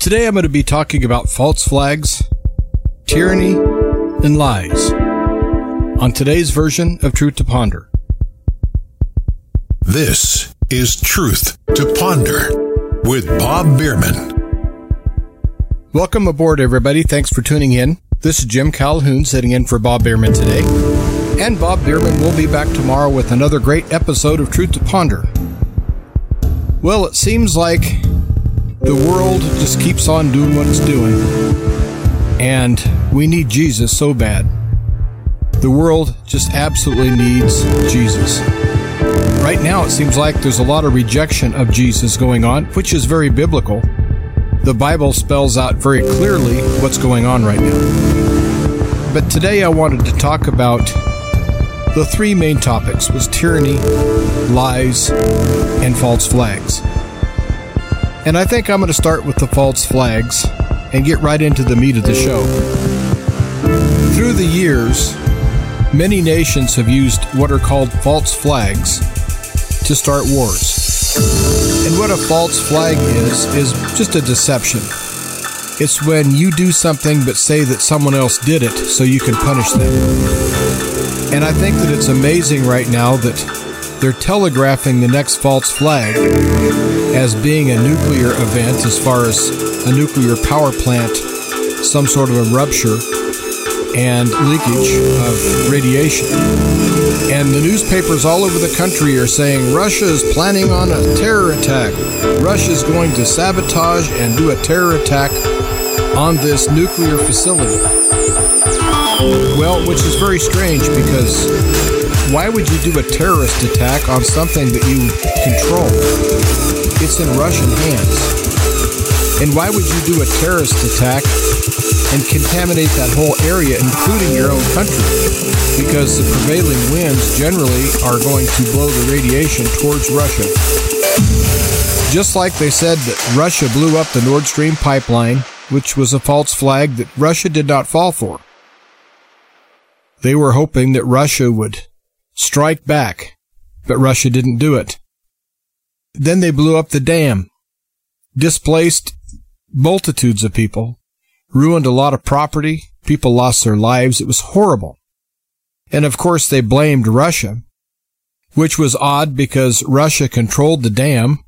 Today I'm going to be talking about false flags, tyranny, and lies on today's version of Truth to Ponder. This is Truth to Ponder with Bob Bierman. Welcome aboard, everybody. Thanks for tuning in. This is Jim Calhoun sitting in for Bob Bierman today. And Bob Bierman will be back tomorrow with another great episode of Truth to Ponder. Well, it seems like the world just keeps on doing what it's doing. And we need Jesus so bad. The world just absolutely needs Jesus. Right now, it seems like there's a lot of rejection of Jesus going on, which is very biblical. The Bible spells out very clearly what's going on right now. But today I wanted to talk about the three main topics was tyranny, lies, and false flags. And I think I'm going to start with the false flags and get right into the meat of the show. Through the years, many nations have used what are called false flags to start wars. And what a false flag is, is just a deception. It's when you do something but say that someone else did it so you can punish them. And I think that it's amazing right now that they're telegraphing the next false flag as being a nuclear event as far as a nuclear power plant, some sort of a rupture and leakage of radiation. And the newspapers all over the country are saying Russia is planning on a terror attack. Russia is going to sabotage and do a terror attack on this nuclear facility. Well, which is very strange because why would you do a terrorist attack on something that you control? It's in Russian hands. And why would you do a terrorist attack and contaminate that whole area, including your own country? Because the prevailing winds generally are going to blow the radiation towards Russia. Just like they said that Russia blew up the Nord Stream pipeline, which was a false flag that Russia did not fall for. They were hoping that Russia would strike back, but Russia didn't do it. Then they blew up the dam, displaced multitudes of people, ruined a lot of property, people lost their lives. It was horrible. And of course, they blamed Russia, which was odd because Russia controlled the dam,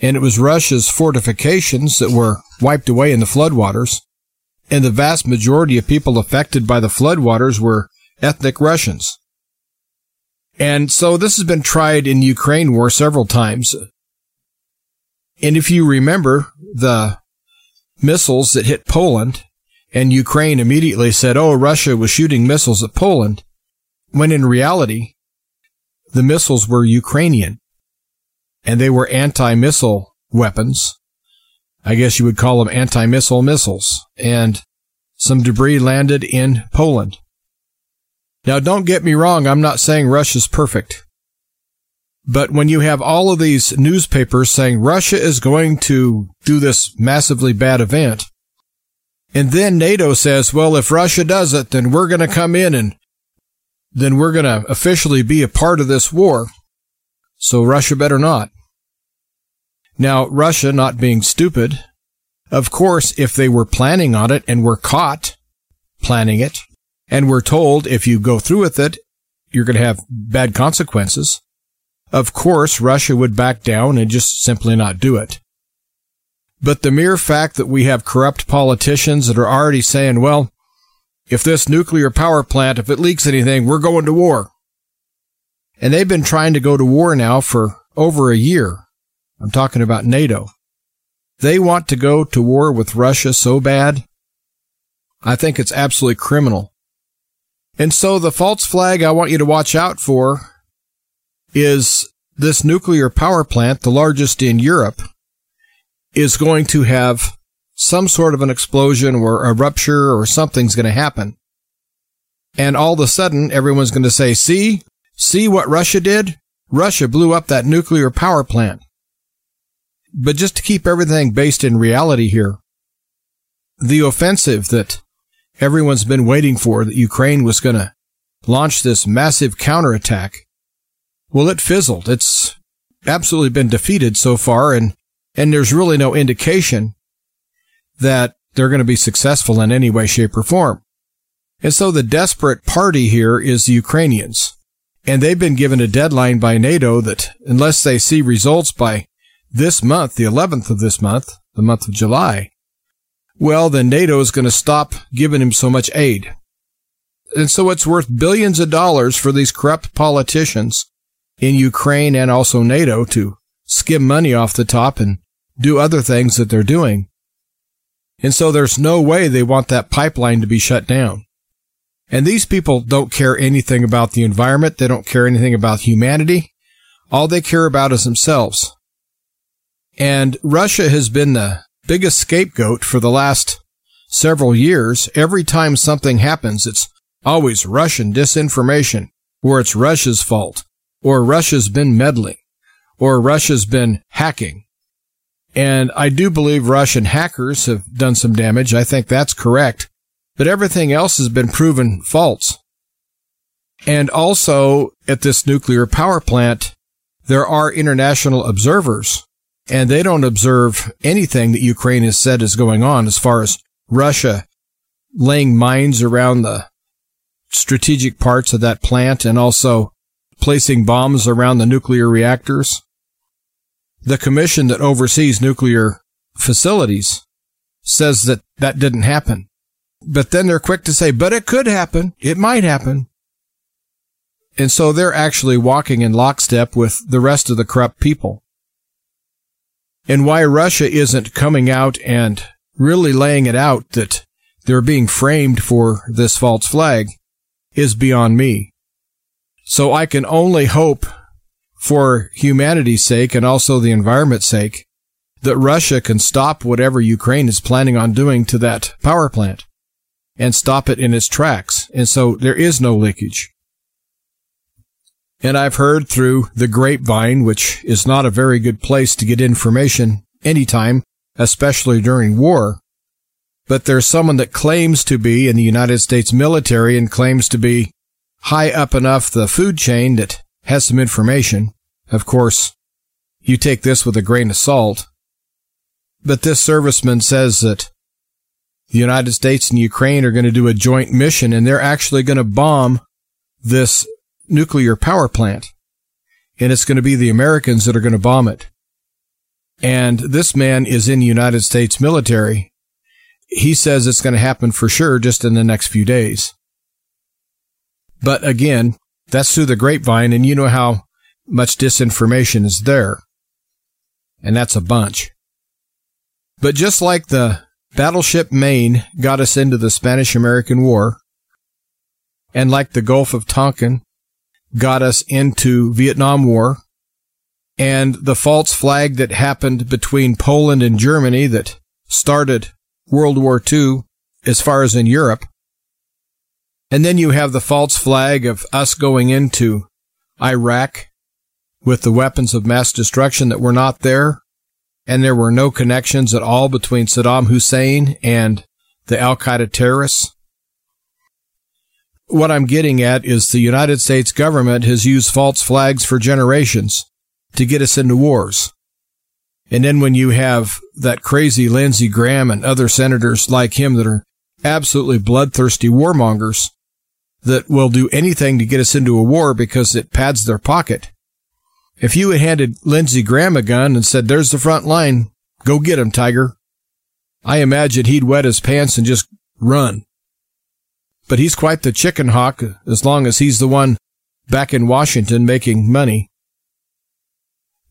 and it was Russia's fortifications that were wiped away in the floodwaters, and the vast majority of people affected by the floodwaters were ethnic Russians. And so this has been tried in Ukraine war several times. And if you remember the missiles that hit Poland, and Ukraine immediately said, oh, Russia was shooting missiles at Poland, when in reality, the missiles were Ukrainian, and they were anti-missile weapons. I guess you would call them anti-missile missiles, and some debris landed in Poland. Now, don't get me wrong, I'm not saying Russia's perfect. But when you have all of these newspapers saying Russia is going to do this massively bad event, and then NATO says, well, if Russia does it, then we're going to come in and then we're going to officially be a part of this war. So Russia better not. Now, Russia not being stupid, of course, if they were planning on it and were caught planning it, and we're told if you go through with it, you're going to have bad consequences, of course, Russia would back down and just simply not do it. But the mere fact that we have corrupt politicians that are already saying, well, if this nuclear power plant, if it leaks anything, we're going to war. And they've been trying to go to war now for over a year. I'm talking about NATO. They want to go to war with Russia so bad. I think it's absolutely criminal. And so the false flag I want you to watch out for is this nuclear power plant, the largest in Europe, is going to have some sort of an explosion or a rupture or something's going to happen. And all of a sudden, everyone's going to say, see, see what Russia did? Russia blew up that nuclear power plant. But just to keep everything based in reality here, the offensive that everyone's been waiting for that Ukraine was going to launch this massive counterattack well, it fizzled. It's absolutely been defeated so far, and, and there's really no indication that they're going to be successful in any way, shape, or form. And so the desperate party here is the Ukrainians. And they've been given a deadline by NATO that unless they see results by this month, the 11th of this month, the month of July, well, then NATO is going to stop giving him so much aid. And so it's worth billions of dollars for these corrupt politicians in Ukraine and also NATO to skim money off the top and do other things that they're doing. And so there's no way they want that pipeline to be shut down. And these people don't care anything about the environment. They don't care anything about humanity. All they care about is themselves. And Russia has been the biggest scapegoat for the last several years. Every time something happens, it's always Russian disinformation, or it's Russia's fault, or Russia's been meddling, or Russia's been hacking. And I do believe Russian hackers have done some damage. I think that's correct but everything else has been proven false. And also at this nuclear power plant, there are international observers and they don't observe anything that Ukraine has said is going on as far as Russia laying mines around the strategic parts of that plant and also placing bombs around the nuclear reactors. The commission that oversees nuclear facilities says that that didn't happen. But then they're quick to say, but it could happen. It might happen. And so they're actually walking in lockstep with the rest of the corrupt people. And why Russia isn't coming out and really laying it out that they're being framed for this false flag is beyond me. So I can only hope for humanity's sake and also the environment's sake that Russia can stop whatever Ukraine is planning on doing to that power plant and stop it in its tracks. And so there is no leakage. And I've heard through the grapevine, which is not a very good place to get information anytime, especially during war. But there's someone that claims to be in the United States military and claims to be high up enough the food chain that has some information. Of course, you take this with a grain of salt. But this serviceman says that the United States and Ukraine are going to do a joint mission and they're actually going to bomb this nuclear power plant. And it's going to be the Americans that are going to bomb it. And this man is in the United States military. He says it's going to happen for sure just in the next few days. But again, that's through the grapevine and you know how much disinformation is there. And that's a bunch. But just like the Battleship Maine got us into the Spanish American War, and like the Gulf of Tonkin, got us into Vietnam War, and the false flag that happened between Poland and Germany that started World War II as far as in Europe. And then you have the false flag of us going into Iraq with the weapons of mass destruction that were not there and there were no connections at all between Saddam Hussein and the Al Qaeda terrorists. What I'm getting at is the United States government has used false flags for generations to get us into wars. And then when you have that crazy Lindsey Graham and other senators like him that are absolutely bloodthirsty warmongers that will do anything to get us into a war because it pads their pocket, if you had handed Lindsey Graham a gun and said, there's the front line, go get him, Tiger, I imagine he'd wet his pants and just run. But he's quite the chicken hawk as long as he's the one back in Washington making money.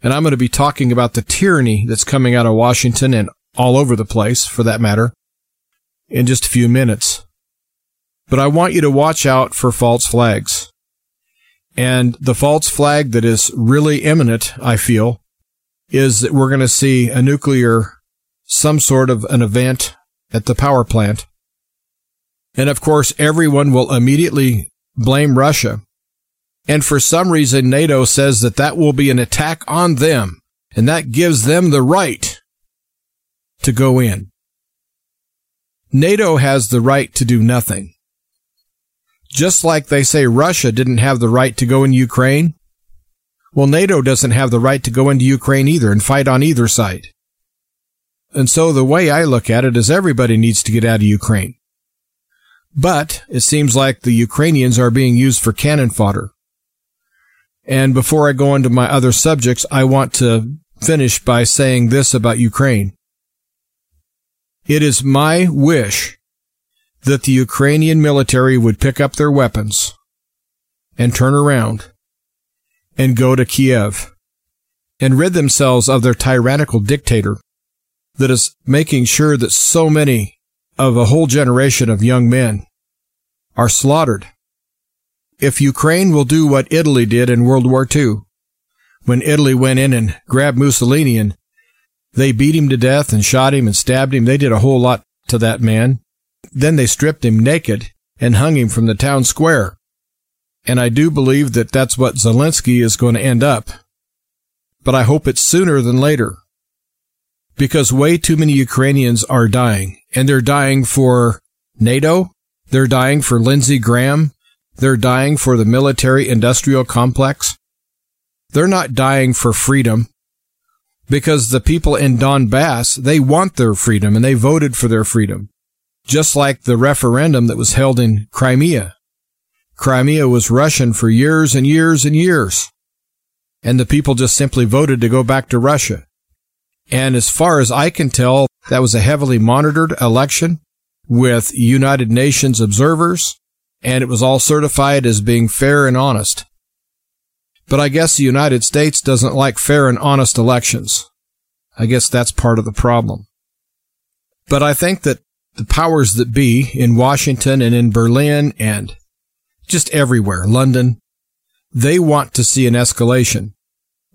And I'm going to be talking about the tyranny that's coming out of Washington and all over the place, for that matter, in just a few minutes. But I want you to watch out for false flags. And the false flag that is really imminent, I feel, is that we're going to see a nuclear, some sort of an event at the power plant. And of course, everyone will immediately blame Russia. And for some reason, NATO says that that will be an attack on them and that gives them the right to go in. NATO has the right to do nothing. Just like they say Russia didn't have the right to go in Ukraine. Well, NATO doesn't have the right to go into Ukraine either and fight on either side. And so the way I look at it is everybody needs to get out of Ukraine. But it seems like the Ukrainians are being used for cannon fodder. And before I go into my other subjects, I want to finish by saying this about Ukraine. It is my wish that the Ukrainian military would pick up their weapons and turn around and go to Kiev and rid themselves of their tyrannical dictator that is making sure that so many of a whole generation of young men are slaughtered. If Ukraine will do what Italy did in World War II, when Italy went in and grabbed Mussolini and they beat him to death and shot him and stabbed him, they did a whole lot to that man. Then they stripped him naked and hung him from the town square. And I do believe that that's what Zelensky is going to end up. But I hope it's sooner than later. Because way too many Ukrainians are dying. And they're dying for NATO. They're dying for Lindsey Graham. They're dying for the military industrial complex. They're not dying for freedom because the people in Donbass, they want their freedom and they voted for their freedom. Just like the referendum that was held in Crimea. Crimea was Russian for years and years and years. And the people just simply voted to go back to Russia. And as far as I can tell, that was a heavily monitored election with United Nations observers, and it was all certified as being fair and honest. But I guess the United States doesn't like fair and honest elections. I guess that's part of the problem. But I think that the powers that be in Washington and in Berlin and just everywhere, London, they want to see an escalation.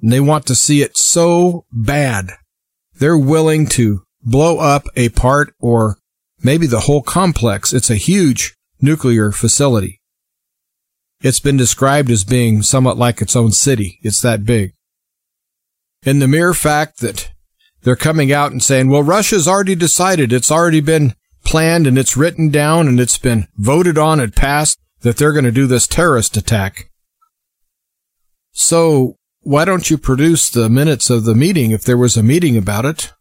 And they want to see it so bad. They're willing to blow up a part or maybe the whole complex. It's a huge nuclear facility. It's been described as being somewhat like its own city. It's that big. And the mere fact that they're coming out and saying, well, Russia's already decided, it's already been planned and it's written down and it's been voted on and passed that they're going to do this terrorist attack. So why don't you produce the minutes of the meeting if there was a meeting about it?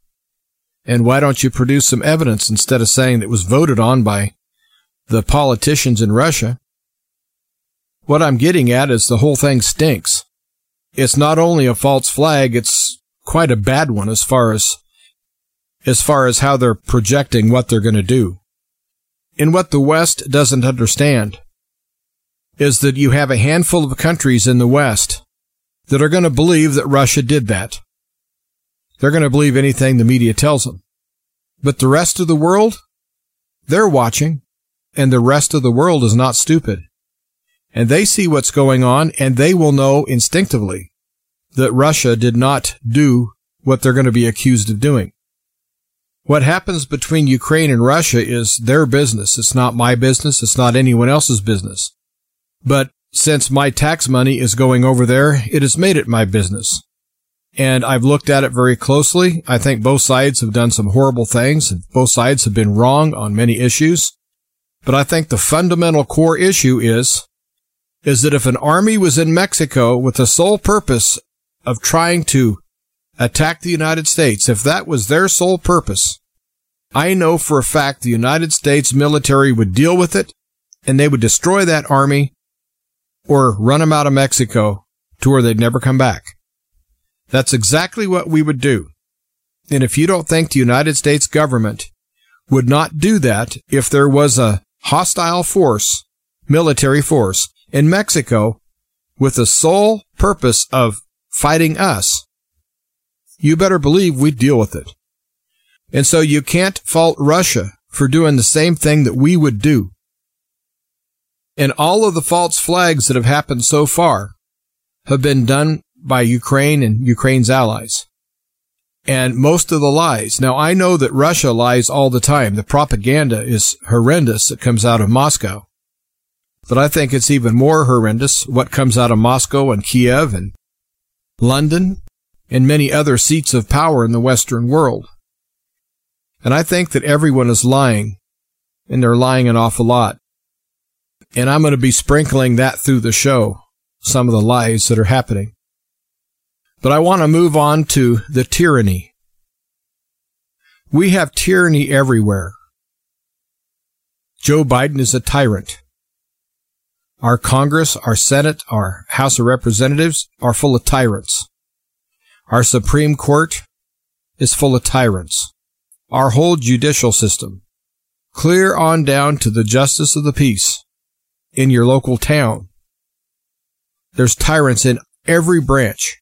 And why don't you produce some evidence instead of saying that it was voted on by the politicians in Russia? What I'm getting at is the whole thing stinks. It's not only a false flag, it's quite a bad one as far as as far as how they're projecting what they're going to do. And what the West doesn't understand is that you have a handful of countries in the West that are going to believe that Russia did that. They're going to believe anything the media tells them. But the rest of the world, they're watching, and the rest of the world is not stupid. And they see what's going on, and they will know instinctively that Russia did not do what they're going to be accused of doing. What happens between Ukraine and Russia is their business. It's not my business. It's not anyone else's business. But since my tax money is going over there, it has made it my business. And I've looked at it very closely. I think both sides have done some horrible things and both sides have been wrong on many issues. But I think the fundamental core issue is, is that if an army was in Mexico with the sole purpose of trying to attack the United States, if that was their sole purpose, I know for a fact the United States military would deal with it and they would destroy that army or run them out of Mexico to where they'd never come back. That's exactly what we would do. And if you don't think the United States government would not do that if there was a hostile force, military force in Mexico with the sole purpose of fighting us, you better believe we'd deal with it. And so you can't fault Russia for doing the same thing that we would do. And all of the false flags that have happened so far have been done by Ukraine and Ukraine's allies. And most of the lies. Now I know that Russia lies all the time. The propaganda is horrendous that comes out of Moscow. But I think it's even more horrendous what comes out of Moscow and Kiev and London and many other seats of power in the Western world. And I think that everyone is lying, and they're lying an awful lot. And I'm going to be sprinkling that through the show, some of the lies that are happening. But I want to move on to the tyranny. We have tyranny everywhere. Joe Biden is a tyrant. Our Congress, our Senate, our House of Representatives are full of tyrants. Our Supreme Court is full of tyrants. Our whole judicial system, clear on down to the justice of the peace in your local town. There's tyrants in every branch.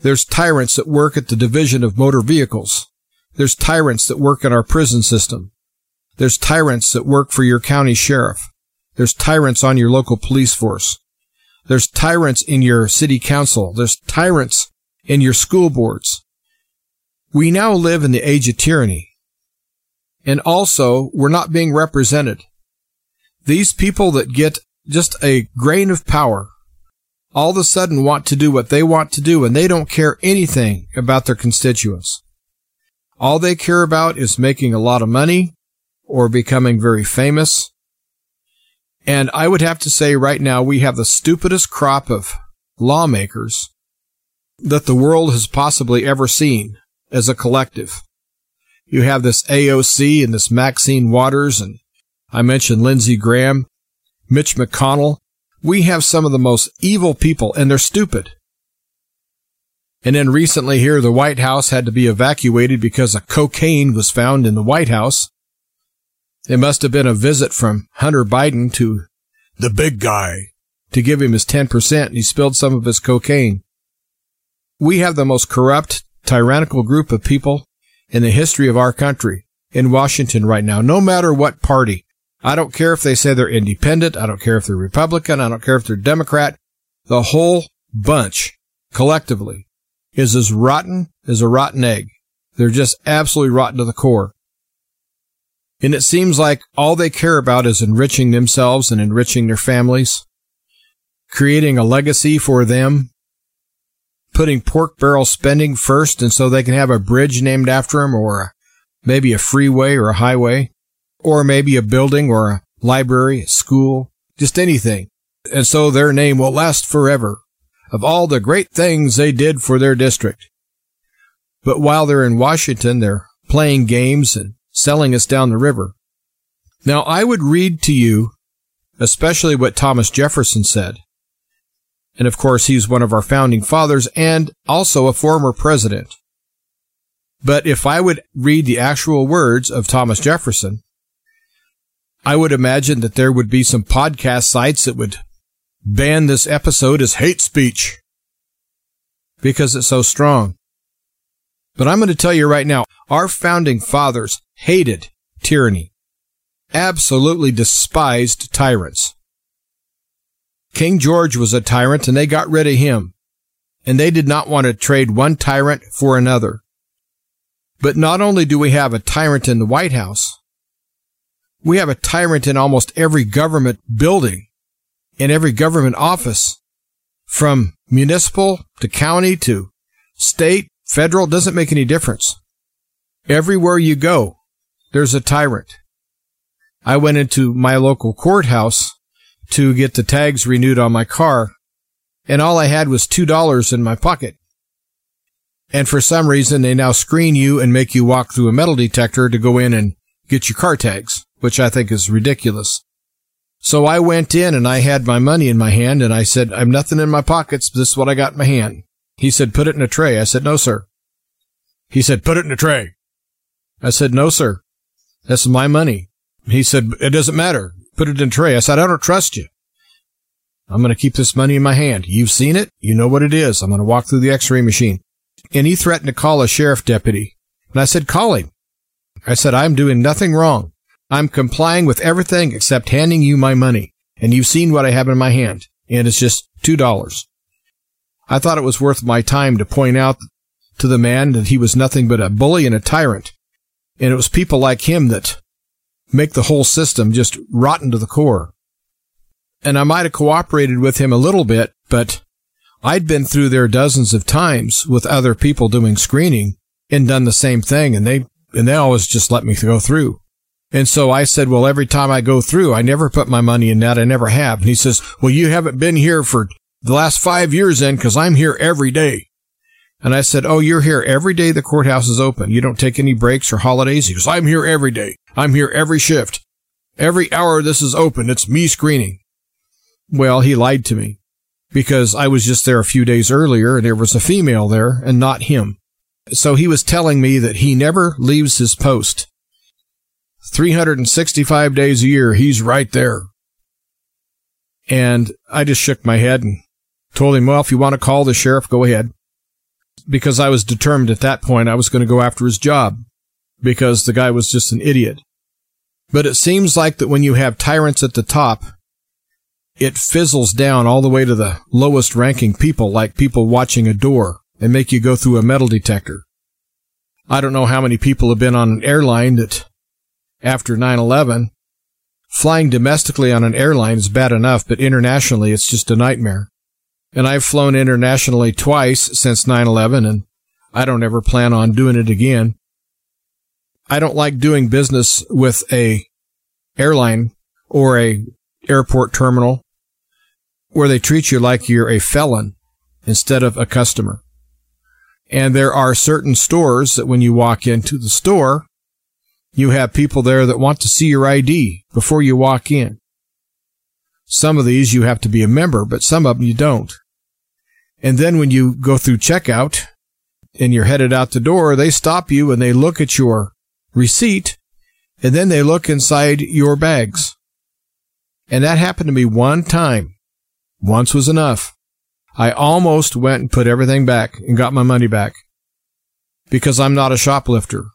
There's tyrants that work at the Division of Motor Vehicles. There's tyrants that work in our prison system. There's tyrants that work for your county sheriff. There's tyrants on your local police force. There's tyrants in your city council. There's tyrants in your school boards. We now live in the age of tyranny. And also, we're not being represented. These people that get just a grain of power all of a sudden want to do what they want to do and they don't care anything about their constituents. All they care about is making a lot of money or becoming very famous. And I would have to say right now we have the stupidest crop of lawmakers that the world has possibly ever seen as a collective. You have this AOC and this Maxine Waters and I mentioned Lindsey Graham, Mitch McConnell, we have some of the most evil people and they're stupid. And then recently here, the White House had to be evacuated because a cocaine was found in the White House. It must have been a visit from Hunter Biden to the big guy to give him his 10% and he spilled some of his cocaine. We have the most corrupt, tyrannical group of people in the history of our country in Washington right now, no matter what party. I don't care if they say they're independent. I don't care if they're Republican. I don't care if they're Democrat. The whole bunch collectively is as rotten as a rotten egg. They're just absolutely rotten to the core. And it seems like all they care about is enriching themselves and enriching their families, creating a legacy for them, putting pork barrel spending first and so they can have a bridge named after them or maybe a freeway or a highway or maybe a building or a library, a school, just anything. And so their name will last forever of all the great things they did for their district. But while they're in Washington, they're playing games and selling us down the river. Now I would read to you, especially what Thomas Jefferson said. And of course, he's one of our founding fathers and also a former president. But if I would read the actual words of Thomas Jefferson, I would imagine that there would be some podcast sites that would ban this episode as hate speech because it's so strong. But I'm going to tell you right now, our founding fathers hated tyranny, absolutely despised tyrants. King George was a tyrant and they got rid of him. And they did not want to trade one tyrant for another. But not only do we have a tyrant in the White House, we have a tyrant in almost every government building, in every government office, from municipal to county to state, federal, doesn't make any difference. Everywhere you go, there's a tyrant. I went into my local courthouse to get the tags renewed on my car, and all I had was $2 in my pocket. And for some reason, they now screen you and make you walk through a metal detector to go in and get your car tags which I think is ridiculous. So I went in and I had my money in my hand and I said, I've nothing in my pockets. This is what I got in my hand. He said, put it in a tray. I said, no, sir. He said, put it in a tray. I said, no, sir. That's my money. He said, it doesn't matter. Put it in a tray. I said, I don't trust you. I'm going to keep this money in my hand. You've seen it. You know what it is. I'm going to walk through the x-ray machine. And he threatened to call a sheriff deputy. And I said, call him. I said, I'm doing nothing wrong. I'm complying with everything except handing you my money. And you've seen what I have in my hand. And it's just $2. I thought it was worth my time to point out to the man that he was nothing but a bully and a tyrant. And it was people like him that make the whole system just rotten to the core. And I might have cooperated with him a little bit, but I'd been through there dozens of times with other people doing screening and done the same thing. And they, and they always just let me go through. And so I said, well, every time I go through, I never put my money in that. I never have. And he says, well, you haven't been here for the last five years then because I'm here every day. And I said, Oh, you're here every day the courthouse is open. You don't take any breaks or holidays? He goes, I'm here every day. I'm here every shift. Every hour this is open, it's me screening. Well, he lied to me because I was just there a few days earlier and there was a female there and not him. So he was telling me that he never leaves his post. 365 days a year, he's right there. And I just shook my head and told him, well, if you want to call the sheriff, go ahead. Because I was determined at that point I was going to go after his job because the guy was just an idiot. But it seems like that when you have tyrants at the top, it fizzles down all the way to the lowest ranking people, like people watching a door and make you go through a metal detector. I don't know how many people have been on an airline that after 9-11, flying domestically on an airline is bad enough, but internationally it's just a nightmare. And I've flown internationally twice since 9-11 and I don't ever plan on doing it again. I don't like doing business with a airline or a airport terminal where they treat you like you're a felon instead of a customer. And there are certain stores that when you walk into the store, you have people there that want to see your ID before you walk in. Some of these you have to be a member, but some of them you don't. And then when you go through checkout and you're headed out the door, they stop you and they look at your receipt and then they look inside your bags. And that happened to me one time. Once was enough. I almost went and put everything back and got my money back because I'm not a shoplifter.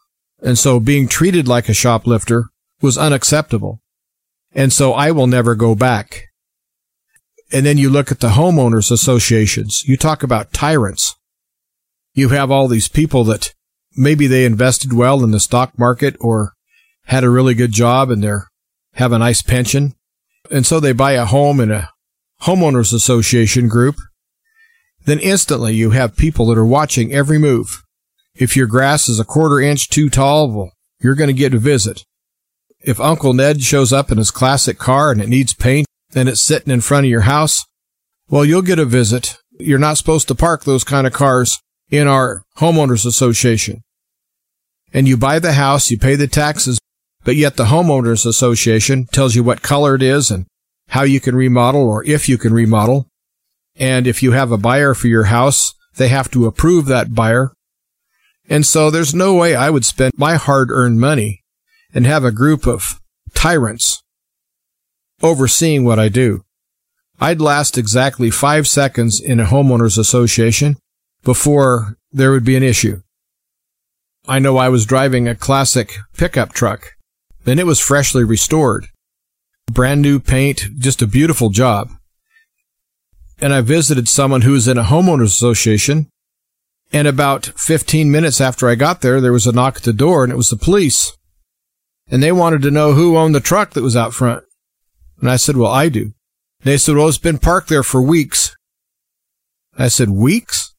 And so being treated like a shoplifter was unacceptable. And so I will never go back. And then you look at the homeowners associations. You talk about tyrants. You have all these people that maybe they invested well in the stock market or had a really good job and they're have a nice pension. And so they buy a home in a homeowners association group. Then instantly you have people that are watching every move. If your grass is a quarter inch too tall, well, you're going to get a visit. If Uncle Ned shows up in his classic car and it needs paint and it's sitting in front of your house, well, you'll get a visit. You're not supposed to park those kind of cars in our homeowners association. And you buy the house, you pay the taxes, but yet the homeowners association tells you what color it is and how you can remodel or if you can remodel. And if you have a buyer for your house, they have to approve that buyer and so there's no way I would spend my hard earned money and have a group of tyrants overseeing what I do. I'd last exactly five seconds in a homeowners association before there would be an issue. I know I was driving a classic pickup truck and it was freshly restored. Brand new paint, just a beautiful job. And I visited someone who was in a homeowners association and about 15 minutes after I got there, there was a knock at the door and it was the police. And they wanted to know who owned the truck that was out front. And I said, well, I do. They said, well, it's been parked there for weeks. I said, weeks?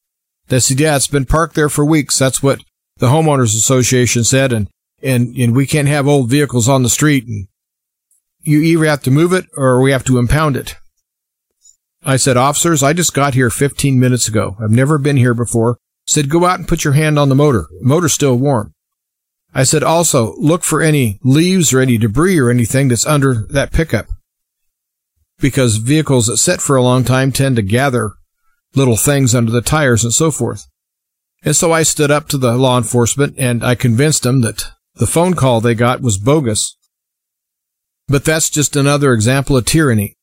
They said, yeah, it's been parked there for weeks. That's what the homeowners association said. And, and, and we can't have old vehicles on the street. And you either have to move it or we have to impound it. I said, officers, I just got here 15 minutes ago. I've never been here before said, go out and put your hand on the motor. Motor's still warm. I said, also look for any leaves or any debris or anything that's under that pickup. Because vehicles that sit for a long time tend to gather little things under the tires and so forth. And so I stood up to the law enforcement and I convinced them that the phone call they got was bogus. But that's just another example of tyranny.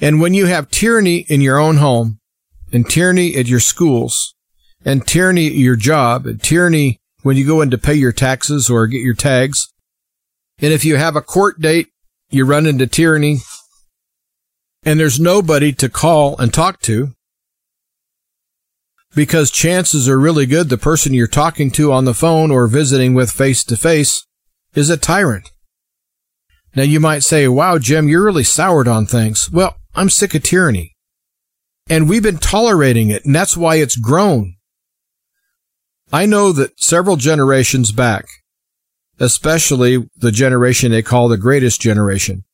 And when you have tyranny in your own home and tyranny at your schools, and tyranny at your job, tyranny when you go in to pay your taxes or get your tags. And if you have a court date, you run into tyranny and there's nobody to call and talk to because chances are really good the person you're talking to on the phone or visiting with face to face is a tyrant. Now you might say, wow, Jim, you're really soured on things. Well, I'm sick of tyranny. And we've been tolerating it, and that's why it's grown. I know that several generations back, especially the generation they call the greatest generation,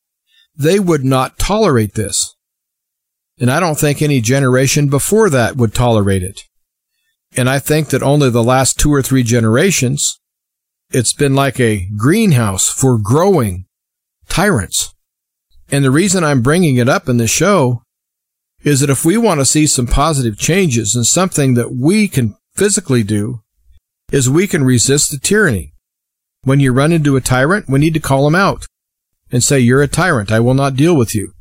they would not tolerate this. And I don't think any generation before that would tolerate it. And I think that only the last two or three generations, it's been like a greenhouse for growing tyrants. And the reason I'm bringing it up in this show is that if we want to see some positive changes and something that we can physically do is we can resist the tyranny. When you run into a tyrant, we need to call him out and say, you're a tyrant. I will not deal with you.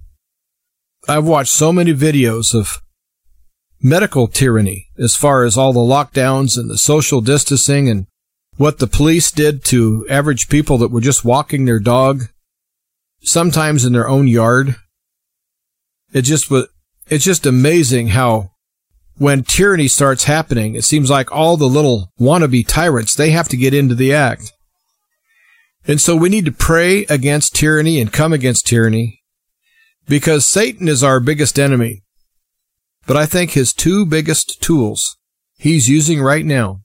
I've watched so many videos of medical tyranny as far as all the lockdowns and the social distancing and what the police did to average people that were just walking their dog, sometimes in their own yard. It just was, it's just amazing how when tyranny starts happening, it seems like all the little wannabe tyrants, they have to get into the act. And so we need to pray against tyranny and come against tyranny because Satan is our biggest enemy. But I think his two biggest tools he's using right now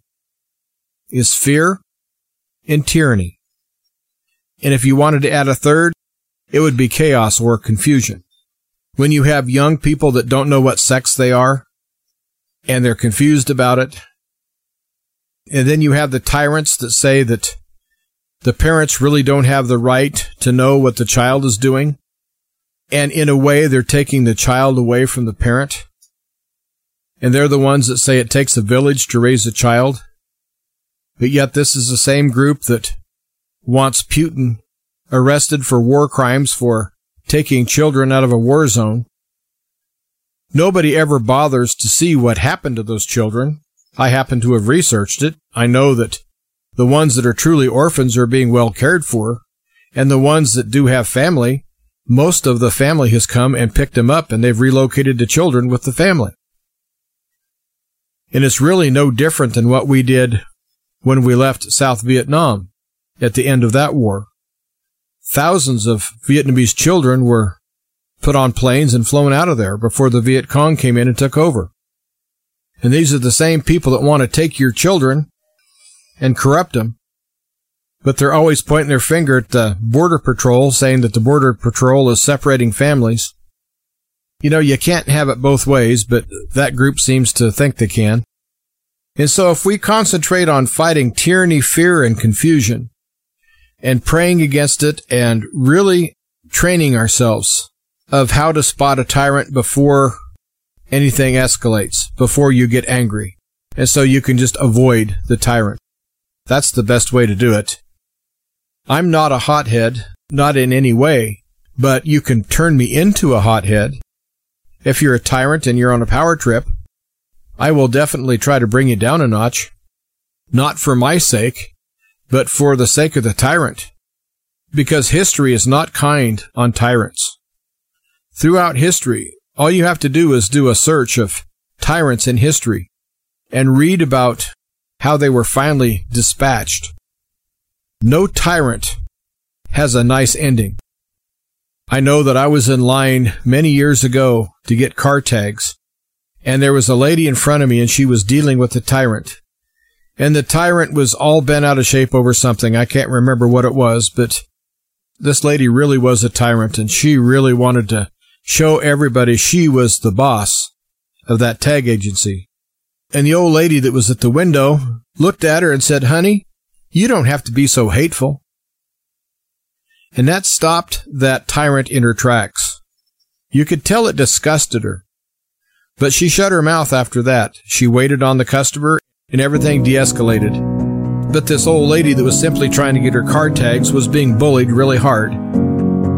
is fear and tyranny. And if you wanted to add a third, it would be chaos or confusion. When you have young people that don't know what sex they are and they're confused about it, and then you have the tyrants that say that the parents really don't have the right to know what the child is doing. And in a way, they're taking the child away from the parent. And they're the ones that say it takes a village to raise a child. But yet this is the same group that wants Putin arrested for war crimes for taking children out of a war zone. Nobody ever bothers to see what happened to those children. I happen to have researched it. I know that the ones that are truly orphans are being well cared for, and the ones that do have family, most of the family has come and picked them up and they've relocated the children with the family. And it's really no different than what we did when we left South Vietnam at the end of that war. Thousands of Vietnamese children were put on planes and flown out of there before the Viet Cong came in and took over. And these are the same people that want to take your children and corrupt them. But they're always pointing their finger at the Border Patrol, saying that the Border Patrol is separating families. You know, you can't have it both ways, but that group seems to think they can. And so if we concentrate on fighting tyranny, fear, and confusion, and praying against it, and really training ourselves of how to spot a tyrant before anything escalates, before you get angry, and so you can just avoid the tyrant. That's the best way to do it. I'm not a hothead, not in any way, but you can turn me into a hothead. If you're a tyrant and you're on a power trip, I will definitely try to bring you down a notch. Not for my sake, but for the sake of the tyrant. Because history is not kind on tyrants. Throughout history, all you have to do is do a search of tyrants in history and read about how they were finally dispatched. No tyrant has a nice ending. I know that I was in line many years ago to get car tags, and there was a lady in front of me and she was dealing with the tyrant. And the tyrant was all bent out of shape over something. I can't remember what it was, but this lady really was a tyrant and she really wanted to show everybody she was the boss of that tag agency. And the old lady that was at the window looked at her and said, Honey, you don't have to be so hateful. And that stopped that tyrant in her tracks. You could tell it disgusted her. But she shut her mouth after that. She waited on the customer and everything de-escalated. But this old lady that was simply trying to get her card tags was being bullied really hard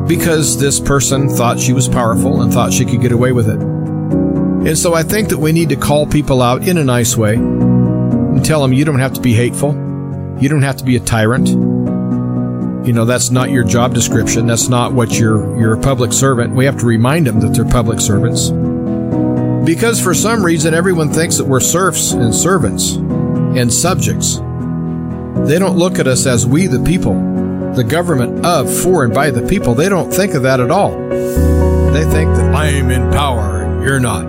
because this person thought she was powerful and thought she could get away with it. And so I think that we need to call people out in a nice way and tell them you don't have to be hateful. You don't have to be a tyrant. You know, that's not your job description. That's not what you're, you're a public servant. We have to remind them that they're public servants. Because for some reason, everyone thinks that we're serfs and servants and subjects. They don't look at us as we the people, the government of, for, and by the people. They don't think of that at all. They think that I am in power, you're not.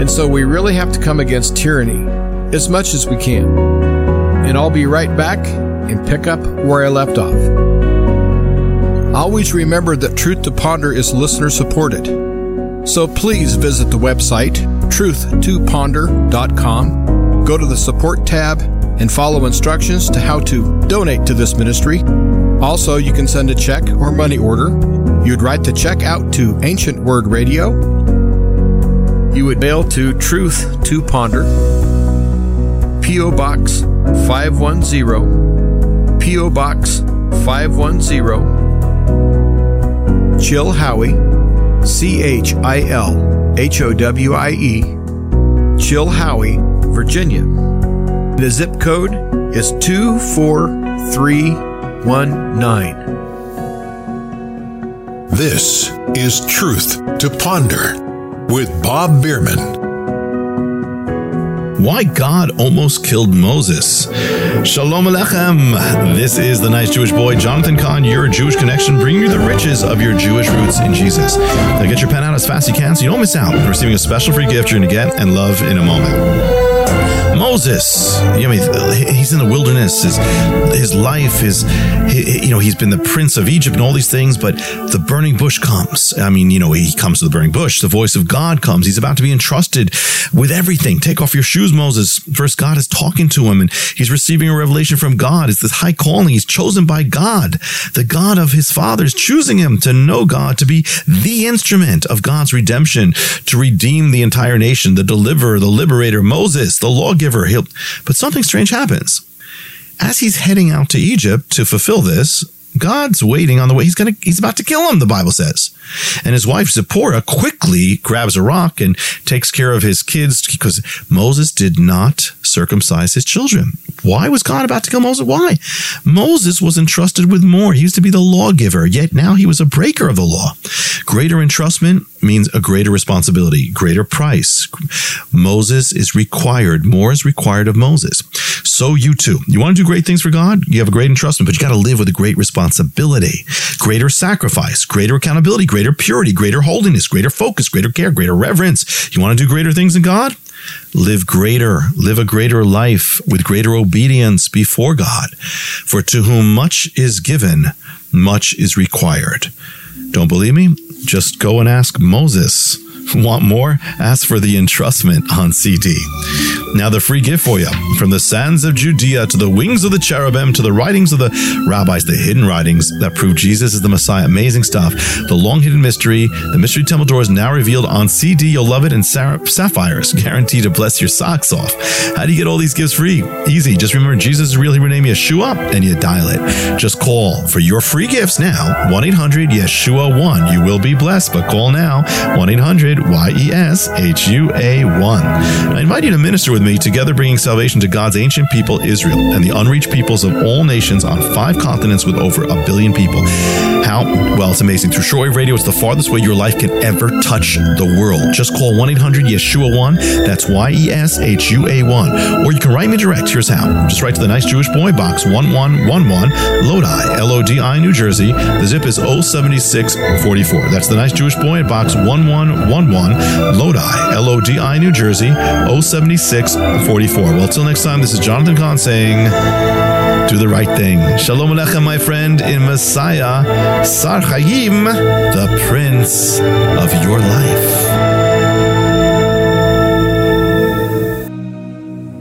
And so we really have to come against tyranny as much as we can. And I'll be right back and pick up where I left off. Always remember that Truth to Ponder is listener supported. So please visit the website truth2ponder.com. Go to the support tab and follow instructions to how to donate to this ministry. Also, you can send a check or money order. You'd write the check out to Ancient Word Radio. You would mail to Truth to Ponder, P.O. Box 510, P.O. Box 510, Chilhowie, C H I L H O W I E, Chilhowie, Virginia. The zip code is 24319. This is Truth to Ponder with Bob Bierman. Why God almost killed Moses. Shalom Alechem. This is the nice Jewish boy, Jonathan Cahn, your Jewish connection, bringing you the riches of your Jewish roots in Jesus. Now get your pen out as fast as you can so you don't miss out on receiving a special free gift you're going to get and love in a moment. Moses, I mean, he's in the wilderness. His, his life, is, you know, he's been the prince of Egypt and all these things, but the burning bush comes. I mean, you know, he comes to the burning bush. The voice of God comes. He's about to be entrusted with everything. Take off your shoes, Moses. First, God is talking to him and he's receiving a revelation from God. It's this high calling. He's chosen by God. The God of his fathers choosing him to know God, to be the instrument of God's redemption, to redeem the entire nation, the deliverer, the liberator, Moses, the lawgiver He'll, but something strange happens. As he's heading out to Egypt to fulfill this, God's waiting on the way. He's gonna, he's about to kill him, the Bible says. And his wife Zipporah quickly grabs a rock and takes care of his kids because Moses did not circumcise his children. Why was God about to kill Moses? Why? Moses was entrusted with more. He used to be the lawgiver, yet now he was a breaker of the law. Greater entrustment means a greater responsibility, greater price. Moses is required, more is required of Moses. So you too. You want to do great things for God? You have a great entrustment, but you got to live with a great responsibility, greater sacrifice, greater accountability, greater purity, greater holiness, greater focus, greater care, greater reverence. You want to do greater things in God? Live greater, live a greater life with greater obedience before God. For to whom much is given, much is required. Don't believe me? Just go and ask Moses. Want more? Ask for the entrustment on CD. Now, the free gift for you from the sands of Judea to the wings of the cherubim to the writings of the rabbis, the hidden writings that prove Jesus is the Messiah. Amazing stuff. The long hidden mystery, the mystery temple door is now revealed on CD. You'll love it and sapphires, guaranteed to bless your socks off. How do you get all these gifts free? Easy. Just remember Jesus' is real Hebrew name, Yeshua, and you dial it. Just call for your free gifts now 1 800 Yeshua 1. You will be blessed, but call now 1 800 Y E S H U A 1. I invite you to minister with me, together bringing salvation to God's ancient people, Israel, and the unreached peoples of all nations on five continents with over a billion people. How? Well, it's amazing. Through shortwave radio, it's the farthest way your life can ever touch the world. Just call 1 800 Yeshua 1. That's Y E S H U A 1. Or you can write me direct. Here's how. Just write to the Nice Jewish Boy, Box 1111, Lodi, L O D I, New Jersey. The zip is 07644. That's the Nice Jewish Boy, Box 1111, Lodi, L O D I, New Jersey, 07644. Well, till next time, this is Jonathan Cahn saying, do the right thing. Shalom Alechem, my friend, in Messiah, Sar Chaim, the Prince of your life.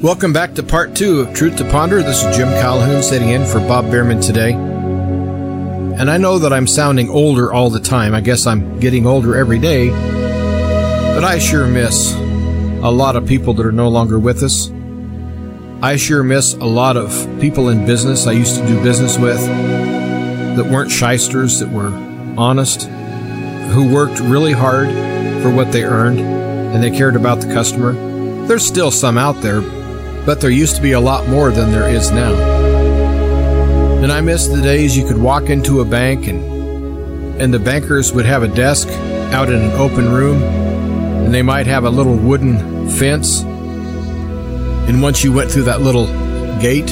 Welcome back to part two of Truth to Ponder. This is Jim Calhoun sitting in for Bob Bierman today. And I know that I'm sounding older all the time. I guess I'm getting older every day. But I sure miss a lot of people that are no longer with us. I sure miss a lot of people in business I used to do business with that weren't shysters, that were honest, who worked really hard for what they earned, and they cared about the customer. There's still some out there, but there used to be a lot more than there is now. And I miss the days you could walk into a bank and and the bankers would have a desk out in an open room and they might have a little wooden fence. And once you went through that little gate,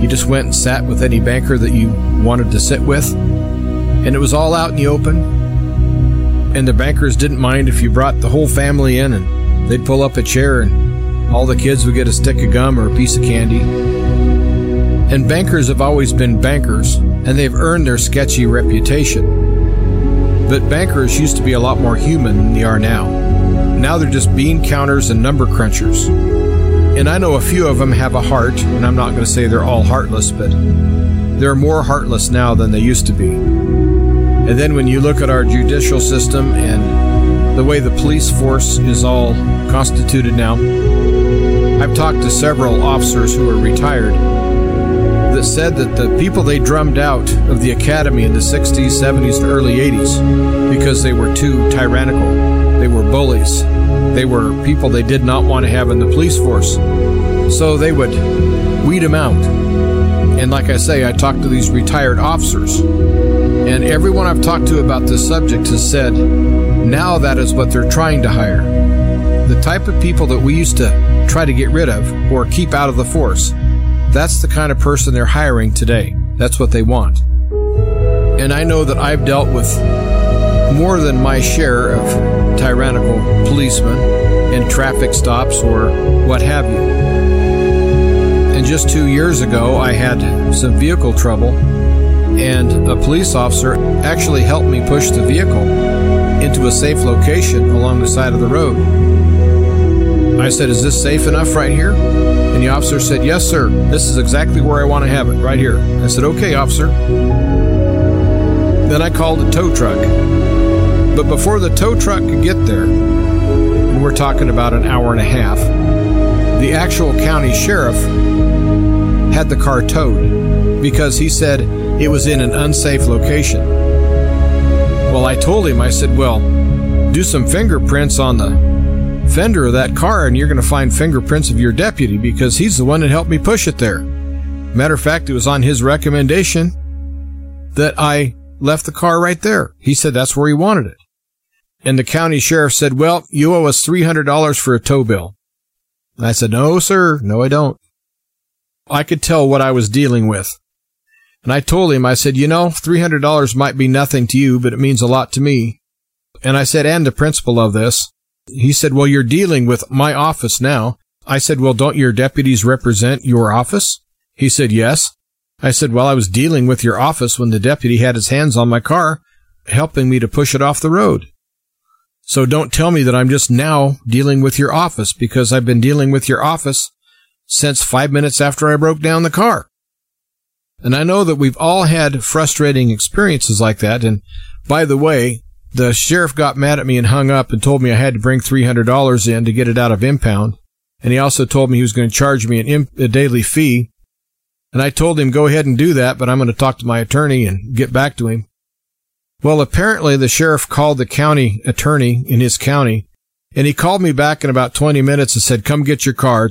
you just went and sat with any banker that you wanted to sit with. And it was all out in the open. And the bankers didn't mind if you brought the whole family in and they'd pull up a chair and all the kids would get a stick of gum or a piece of candy. And bankers have always been bankers, and they've earned their sketchy reputation. But bankers used to be a lot more human than they are now. Now they're just bean counters and number crunchers. And I know a few of them have a heart, and I'm not going to say they're all heartless, but they're more heartless now than they used to be. And then when you look at our judicial system and the way the police force is all constituted now, I've talked to several officers who are retired that said that the people they drummed out of the academy in the 60s, 70s, and early 80s because they were too tyrannical, were bullies, they were people they did not want to have in the police force. So they would weed them out. And like I say, I talked to these retired officers, and everyone I've talked to about this subject has said now that is what they're trying to hire. The type of people that we used to try to get rid of or keep out of the force. That's the kind of person they're hiring today. That's what they want. And I know that I've dealt with more than my share of tyrannical policemen in traffic stops or what have you. And just two years ago, I had some vehicle trouble, and a police officer actually helped me push the vehicle into a safe location along the side of the road. I said, Is this safe enough right here? And the officer said, Yes, sir. This is exactly where I want to have it, right here. I said, Okay, officer. Then I called a tow truck. But before the tow truck could get there, and we're talking about an hour and a half, the actual county sheriff had the car towed because he said it was in an unsafe location. Well, I told him, I said, Well, do some fingerprints on the fender of that car and you're going to find fingerprints of your deputy because he's the one that helped me push it there. Matter of fact, it was on his recommendation that I left the car right there. He said that's where he wanted it. And the county sheriff said, well, you owe us $300 for a tow bill. And I said, no, sir. No, I don't. I could tell what I was dealing with. And I told him, I said, you know, $300 might be nothing to you, but it means a lot to me. And I said, and the principal of this, he said, Well, you're dealing with my office now. I said, Well, don't your deputies represent your office? He said, Yes. I said, Well, I was dealing with your office when the deputy had his hands on my car, helping me to push it off the road. So don't tell me that I'm just now dealing with your office because I've been dealing with your office since five minutes after I broke down the car. And I know that we've all had frustrating experiences like that. And by the way, the sheriff got mad at me and hung up and told me I had to bring $300 in to get it out of impound. And he also told me he was going to charge me an imp- a daily fee. And I told him, go ahead and do that, but I'm going to talk to my attorney and get back to him. Well, apparently the sheriff called the county attorney in his county and he called me back in about 20 minutes and said, come get your car.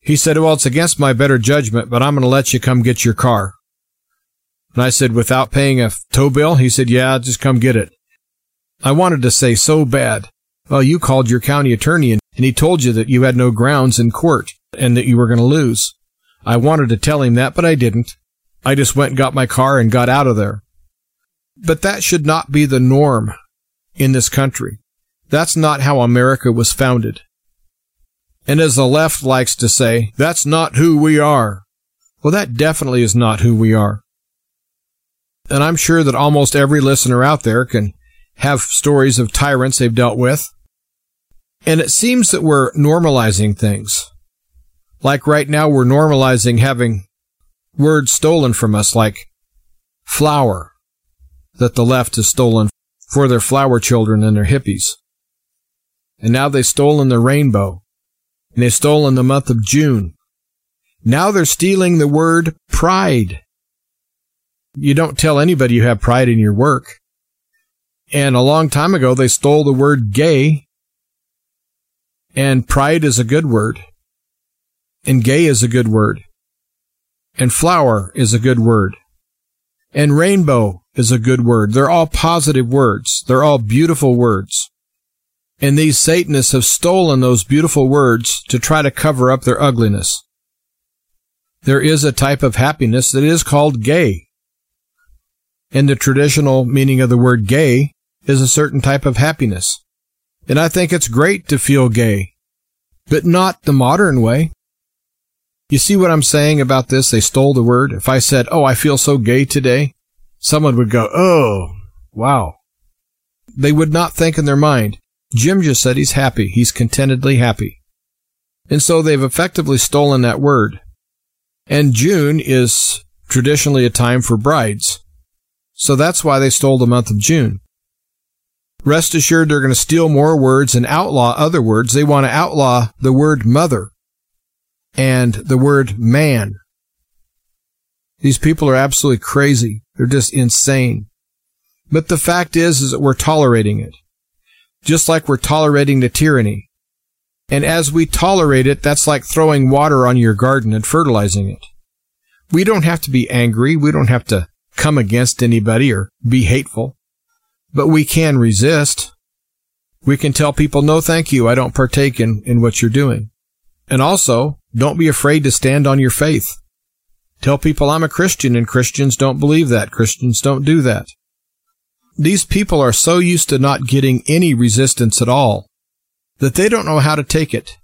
He said, well, it's against my better judgment, but I'm going to let you come get your car. And I said, without paying a tow bill? He said, yeah, just come get it. I wanted to say so bad. Well, you called your county attorney and, he told you that you had no grounds in court and that you were going to lose. I wanted to tell him that, but I didn't. I just went and got my car and got out of there. But that should not be the norm in this country. That's not how America was founded. And as the left likes to say, that's not who we are. Well, that definitely is not who we are. And I'm sure that almost every listener out there can have stories of tyrants they've dealt with. And it seems that we're normalizing things. Like right now, we're normalizing having words stolen from us, like flower, that the left has stolen for their flower children and their hippies. And now they've stolen the rainbow, and they've stolen the month of June. Now they're stealing the word pride. You don't tell anybody you have pride in your work. And a long time ago, they stole the word gay. And pride is a good word. And gay is a good word. And flower is a good word. And rainbow is a good word. They're all positive words. They're all beautiful words. And these Satanists have stolen those beautiful words to try to cover up their ugliness. There is a type of happiness that is called gay. And the traditional meaning of the word gay is a certain type of happiness. And I think it's great to feel gay, but not the modern way. You see what I'm saying about this? They stole the word. If I said, Oh, I feel so gay today, someone would go, Oh, wow. They would not think in their mind, Jim just said he's happy. He's contentedly happy. And so they've effectively stolen that word. And June is traditionally a time for brides. So that's why they stole the month of June. Rest assured they're going to steal more words and outlaw other words. They want to outlaw the word mother and the word man. These people are absolutely crazy. They're just insane. But the fact is, is that we're tolerating it. Just like we're tolerating the tyranny. And as we tolerate it, that's like throwing water on your garden and fertilizing it. We don't have to be angry. We don't have to come against anybody or be hateful, but we can resist. We can tell people, no, thank you. I don't partake in, in what you're doing. And also, don't be afraid to stand on your faith. Tell people I'm a Christian and Christians don't believe that. Christians don't do that. These people are so used to not getting any resistance at all that they don't know how to take it.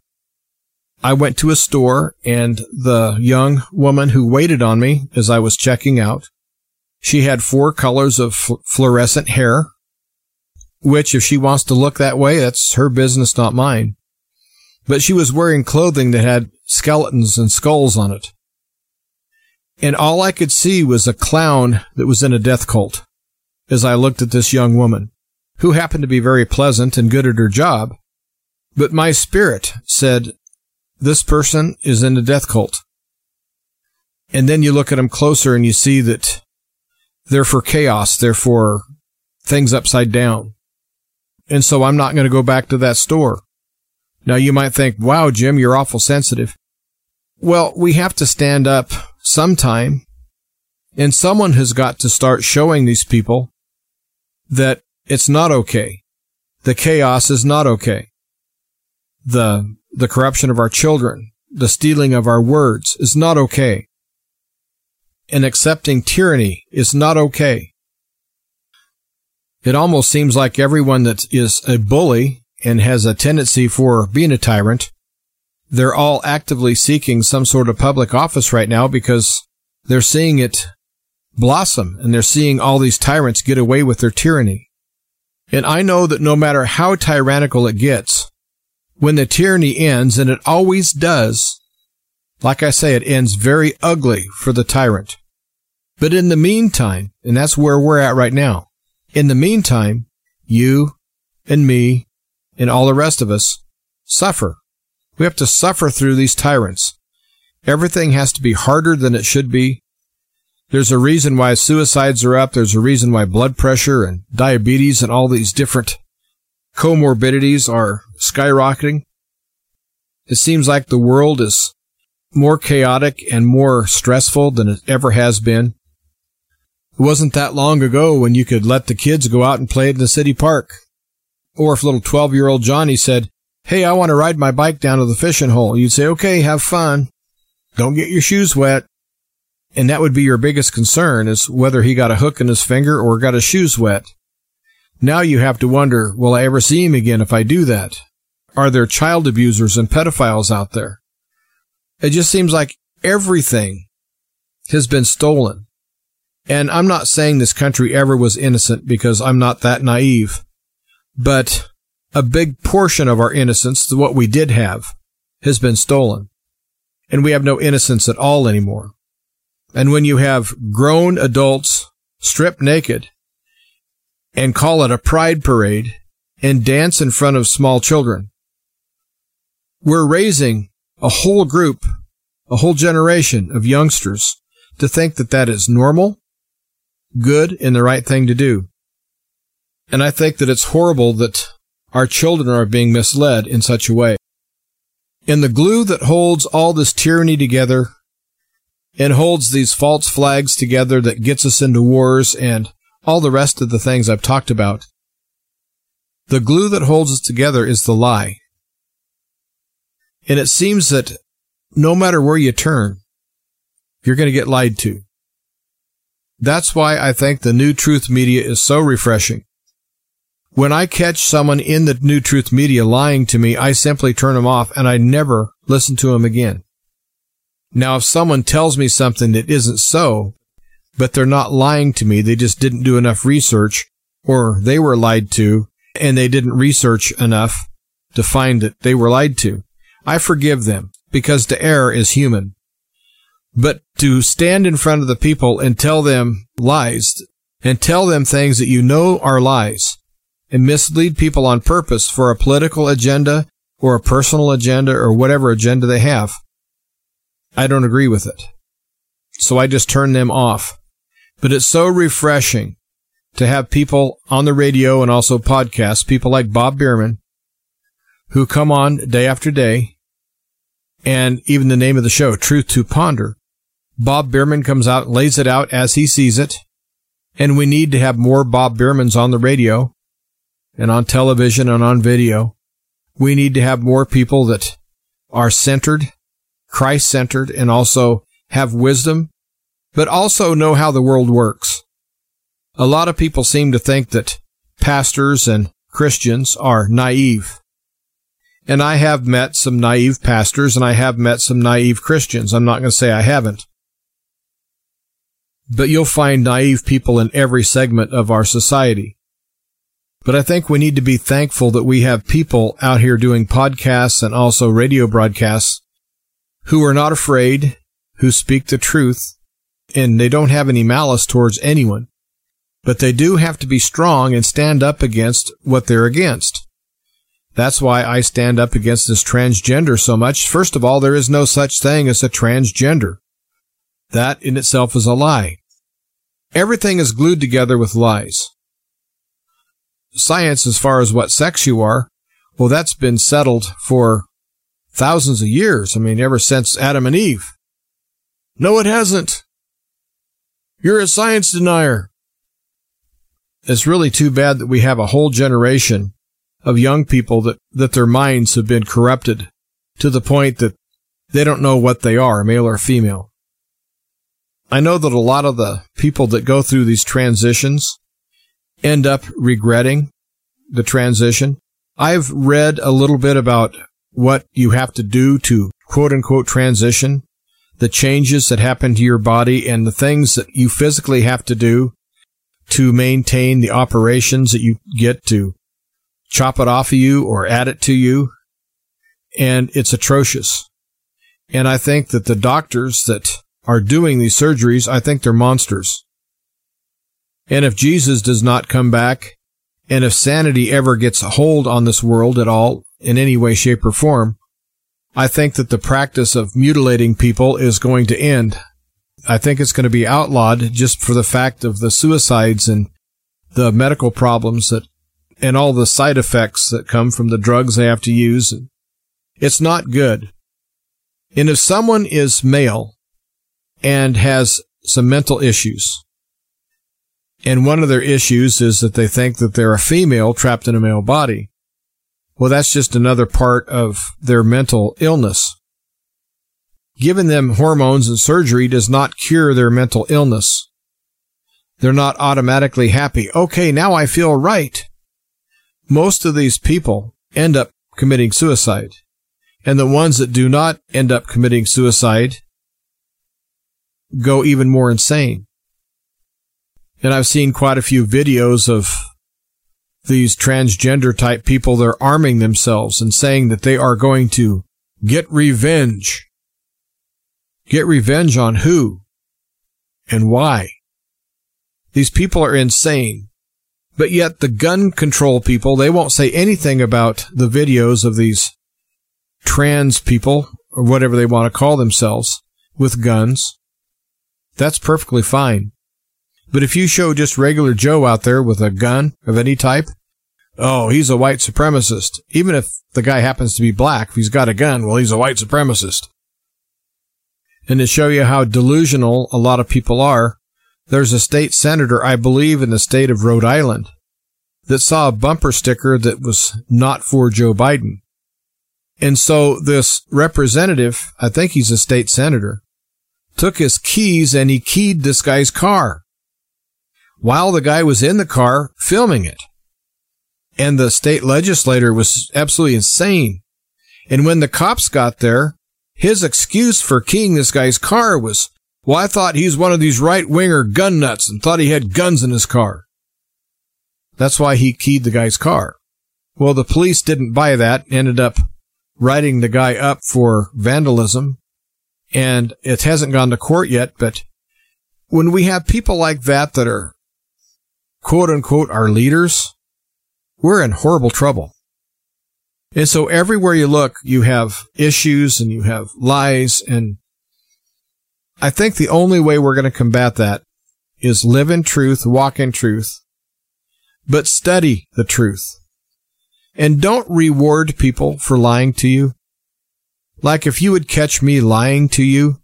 I went to a store and the young woman who waited on me as I was checking out, she had four colors of fluorescent hair, which if she wants to look that way, that's her business, not mine. But she was wearing clothing that had skeletons and skulls on it. And all I could see was a clown that was in a death cult as I looked at this young woman, who happened to be very pleasant and good at her job. But my spirit said, this person is in a death cult. And then you look at them closer and you see that they're for chaos. They're for things upside down. And so I'm not going to go back to that store. Now you might think, wow, Jim, you're awful sensitive. Well, we have to stand up sometime and someone has got to start showing these people that it's not okay. The chaos is not okay. The, the corruption of our children, the stealing of our words is not okay. And accepting tyranny is not okay. It almost seems like everyone that is a bully and has a tendency for being a tyrant, they're all actively seeking some sort of public office right now because they're seeing it blossom and they're seeing all these tyrants get away with their tyranny. And I know that no matter how tyrannical it gets, when the tyranny ends, and it always does, like I say, it ends very ugly for the tyrant. But in the meantime, and that's where we're at right now, in the meantime, you and me and all the rest of us suffer. We have to suffer through these tyrants. Everything has to be harder than it should be. There's a reason why suicides are up. There's a reason why blood pressure and diabetes and all these different comorbidities are skyrocketing. It seems like the world is more chaotic and more stressful than it ever has been. It wasn't that long ago when you could let the kids go out and play in the city park. Or if little 12 year old Johnny said, Hey, I want to ride my bike down to the fishing hole, you'd say, okay, have fun. Don't get your shoes wet. And that would be your biggest concern is whether he got a hook in his finger or got his shoes wet. Now you have to wonder, will I ever see him again if I do that? Are there child abusers and pedophiles out there? It just seems like everything has been stolen. And I'm not saying this country ever was innocent because I'm not that naive, but a big portion of our innocence, what we did have, has been stolen. And we have no innocence at all anymore. And when you have grown adults stripped naked and call it a pride parade and dance in front of small children, we're raising a whole group, a whole generation of youngsters to think that that is normal, good, and the right thing to do. And I think that it's horrible that our children are being misled in such a way. And the glue that holds all this tyranny together and holds these false flags together that gets us into wars and all the rest of the things I've talked about. The glue that holds us together is the lie. And it seems that no matter where you turn, you're going to get lied to. That's why I think the new truth media is so refreshing. When I catch someone in the new truth media lying to me, I simply turn them off and I never listen to them again. Now, if someone tells me something that isn't so, but they're not lying to me, they just didn't do enough research, or they were lied to, and they didn't research enough to find that they were lied to. I forgive them because to err is human. But to stand in front of the people and tell them lies and tell them things that you know are lies and mislead people on purpose for a political agenda or a personal agenda or whatever agenda they have, I don't agree with it. So I just turn them off. But it's so refreshing to have people on the radio and also podcasts, people like Bob Bierman, who come on day after day, and even the name of the show, Truth to Ponder. Bob Bierman comes out, lays it out as he sees it, and we need to have more Bob Biermans on the radio and on television and on video. We need to have more people that are centered, Christ centered, and also have wisdom, but also know how the world works. A lot of people seem to think that pastors and Christians are naive. And I have met some naive pastors and I have met some naive Christians. I'm not going to say I haven't. But you'll find naive people in every segment of our society. But I think we need to be thankful that we have people out here doing podcasts and also radio broadcasts who are not afraid, who speak the truth, and they don't have any malice towards anyone. But they do have to be strong and stand up against what they're against. That's why I stand up against this transgender so much. First of all, there is no such thing as a transgender. That in itself is a lie. Everything is glued together with lies. Science, as far as what sex you are, well, that's been settled for thousands of years. I mean, ever since Adam and Eve. No, it hasn't. You're a science denier. It's really too bad that we have a whole generation of young people that, that their minds have been corrupted to the point that they don't know what they are, male or female. I know that a lot of the people that go through these transitions end up regretting the transition. I've read a little bit about what you have to do to quote unquote transition, the changes that happen to your body and the things that you physically have to do to maintain the operations that you get to chop it off of you or add it to you. And it's atrocious. And I think that the doctors that are doing these surgeries, I think they're monsters. And if Jesus does not come back, and if sanity ever gets a hold on this world at all, in any way, shape, or form, I think that the practice of mutilating people is going to end. I think it's going to be outlawed just for the fact of the suicides and the medical problems that and all the side effects that come from the drugs they have to use. It's not good. And if someone is male and has some mental issues, and one of their issues is that they think that they're a female trapped in a male body, well, that's just another part of their mental illness. Giving them hormones and surgery does not cure their mental illness. They're not automatically happy. Okay, now I feel right most of these people end up committing suicide. And the ones that do not end up committing suicide go even more insane. And I've seen quite a few videos of these transgender type people. They're arming themselves and saying that they are going to get revenge. Get revenge on who? And why? These people are insane. But yet the gun control people, they won't say anything about the videos of these trans people or whatever they want to call themselves with guns. That's perfectly fine. But if you show just regular Joe out there with a gun of any type, oh, he's a white supremacist. Even if the guy happens to be black, if he's got a gun, well, he's a white supremacist. And to show you how delusional a lot of people are, there's a state senator, I believe, in the state of Rhode Island that saw a bumper sticker that was not for Joe Biden. And so this representative, I think he's a state senator, took his keys and he keyed this guy's car while the guy was in the car filming it. And the state legislator was absolutely insane. And when the cops got there, his excuse for keying this guy's car was, well, I thought he was one of these right winger gun nuts and thought he had guns in his car. That's why he keyed the guy's car. Well, the police didn't buy that, ended up writing the guy up for vandalism, and it hasn't gone to court yet, but when we have people like that that are quote unquote our leaders, we're in horrible trouble. And so everywhere you look, you have issues and you have lies. And I think the only way we're going to combat that is live in truth, walk in truth, but study the truth. And don't reward people for lying to you. Like if you would catch me lying to you,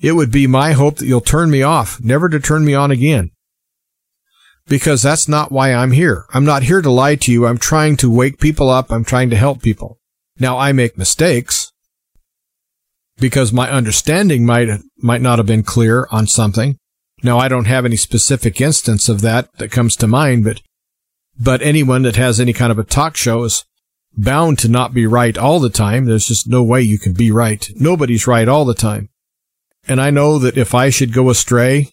it would be my hope that you'll turn me off, never to turn me on again because that's not why I'm here. I'm not here to lie to you. I'm trying to wake people up. I'm trying to help people. Now I make mistakes because my understanding might, might not have been clear on something. Now I don't have any specific instance of that that comes to mind, but, but anyone that has any kind of a talk show is bound to not be right all the time. There's just no way you can be right. Nobody's right all the time. And I know that if I should go astray